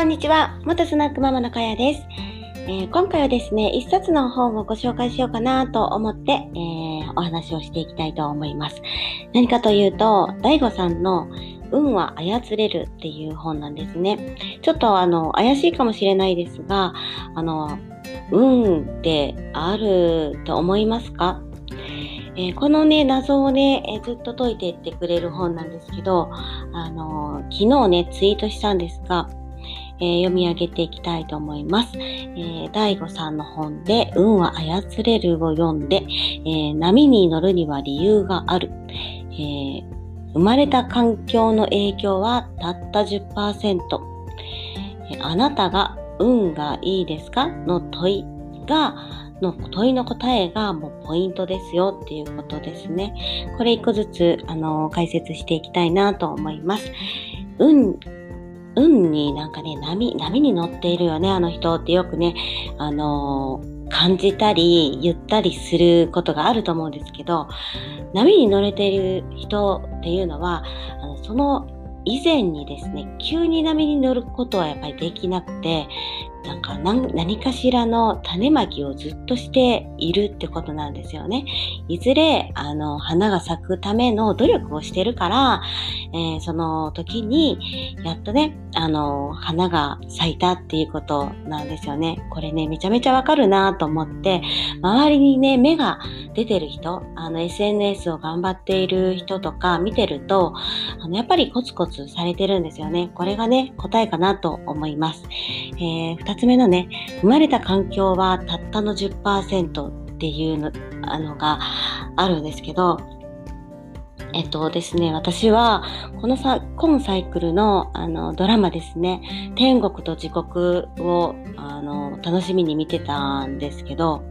こんにちは。元スナックママのかやです、えー、今回はですね、一冊の本をご紹介しようかなと思って、えー、お話をしていきたいと思います。何かというと、大悟さんの運は操れるっていう本なんですね。ちょっとあの、怪しいかもしれないですが、あの、運ってあると思いますか？えー、このね、謎をね、えー、ずっと解いていってくれる本なんですけど、あのー、昨日ね、ツイートしたんですが、えー、読み上げていきたいと思います。えー、さんの本で、運は操れるを読んで、えー、波に乗るには理由がある。えー、生まれた環境の影響はたった10%。あなたが運がいいですか？の問いが、の問いの答えがもうポイントですよっていうことですね。これ一個ずつ、あの、解説していきたいなと思います。運運になんかね、波、波に乗っているよね、あの人ってよくね、あのー、感じたり、言ったりすることがあると思うんですけど、波に乗れている人っていうのは、あのその以前にですね、急に波に乗ることはやっぱりできなくて、なんか何かしらの種まきをずっとしているってことなんですよね。いずれ、あの、花が咲くための努力をしてるから、えー、その時に、やっとね、あの、花が咲いたっていうことなんですよね。これね、めちゃめちゃわかるなと思って、周りにね、芽が出てる人、あの、SNS を頑張っている人とか見てると、あの、やっぱりコツコツされてるんですよね。これがね、答えかなと思います。えー二つ目のね、生まれた環境はたったの10%っていうのあのがあるんですけど、えっとですね、私は、このさ、今サイクルの、あの、ドラマですね、天国と地獄を、あの、楽しみに見てたんですけど、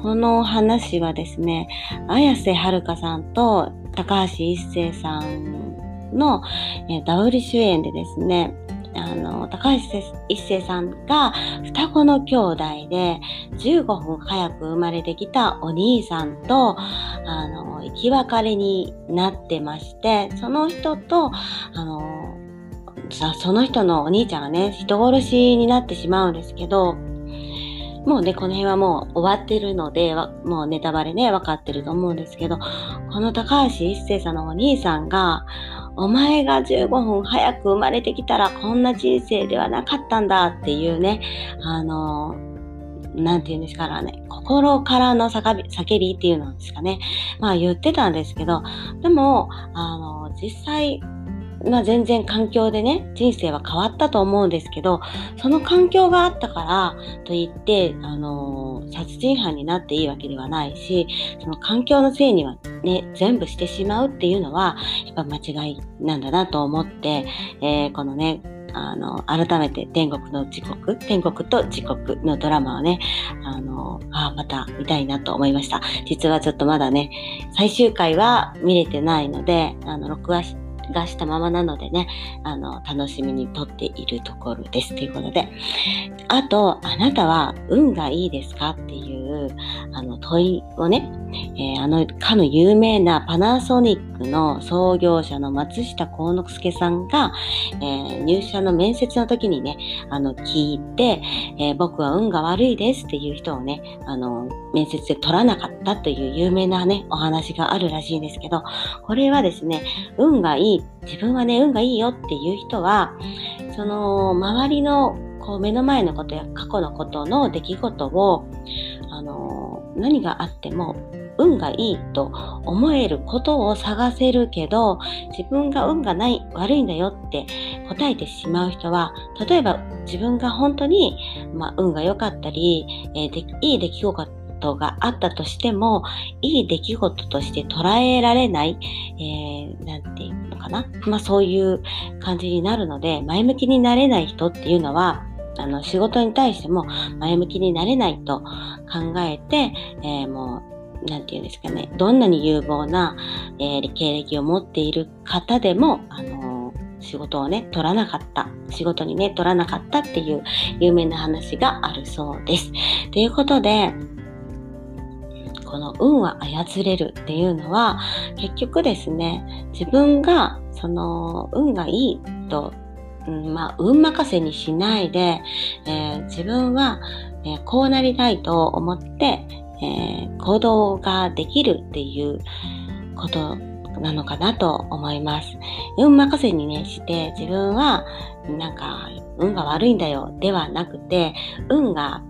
この話はですね、綾瀬はるかさんと高橋一生さんの、えダブル主演でですね、あの、高橋一生さんが双子の兄弟で15分早く生まれてきたお兄さんと、あの、生き別れになってまして、その人と、あの、その人のお兄ちゃんがね、人殺しになってしまうんですけど、もうね、この辺はもう終わってるので、もうネタバレね、分かってると思うんですけど、この高橋一生さんのお兄さんが、お前が15分早く生まれてきたらこんな人生ではなかったんだっていうね、あの、なんて言うんですからね、心からの叫びっていうのですかね。まあ言ってたんですけど、でも、あの、実際、まあ全然環境でね、人生は変わったと思うんですけど、その環境があったからといって、あの、殺人犯になっていいわけではないし、その環境のせいにはね、全部してしまうっていうのは、やっぱ間違いなんだなと思って、えー、このね、あの、改めて天国の時刻、天国と時刻のドラマをね、あの、あまた見たいなと思いました。実はちょっとまだね、最終回は見れてないので、あの、録画してがしたままなのでね、あの、楽しみにとっているところです。ということで。あと、あなたは運がいいですかっていう、あの、問いをね、えー、あの、かの有名なパナソニックの創業者の松下幸之助さんが、えー、入社の面接の時にね、あの、聞いて、えー、僕は運が悪いですっていう人をね、あの、面接で取らなかったという有名なね、お話があるらしいんですけど、これはですね、運がいい、自分はね、運がいいよっていう人は、その、周りの、こう、目の前のことや過去のことの出来事を、あの、何があっても、運がいいと思えることを探せるけど、自分が運がない、悪いんだよって答えてしまう人は、例えば自分が本当に、まあ、運が良かったり、えー、いい出来があったとしても、いい出来事として捉えられない、えー、なんていうのかな。まあそういう感じになるので、前向きになれない人っていうのは、あの、仕事に対しても前向きになれないと考えて、えー、もう、なんていうんですかね、どんなに有望な、えー、経歴を持っている方でも、あのー、仕事をね、取らなかった。仕事にね、取らなかったっていう有名な話があるそうです。ということで、この運は操れるっていうのは、結局ですね、自分がその運がいいとうんまあ、運任せにしないで、えー、自分は、えー、こうなりたいと思って、えー、行動ができるっていうことなのかなと思います。運任せにね、して自分はなんか運が悪いんだよではなくて、運が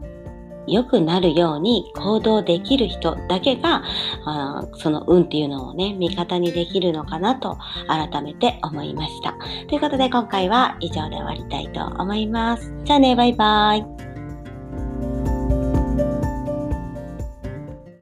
良くなるように行動できる人だけが、あその運っていうのをね、味方にできるのかなと改めて思いました。ということで今回は以上で終わりたいと思います。じゃあね、バイバイ。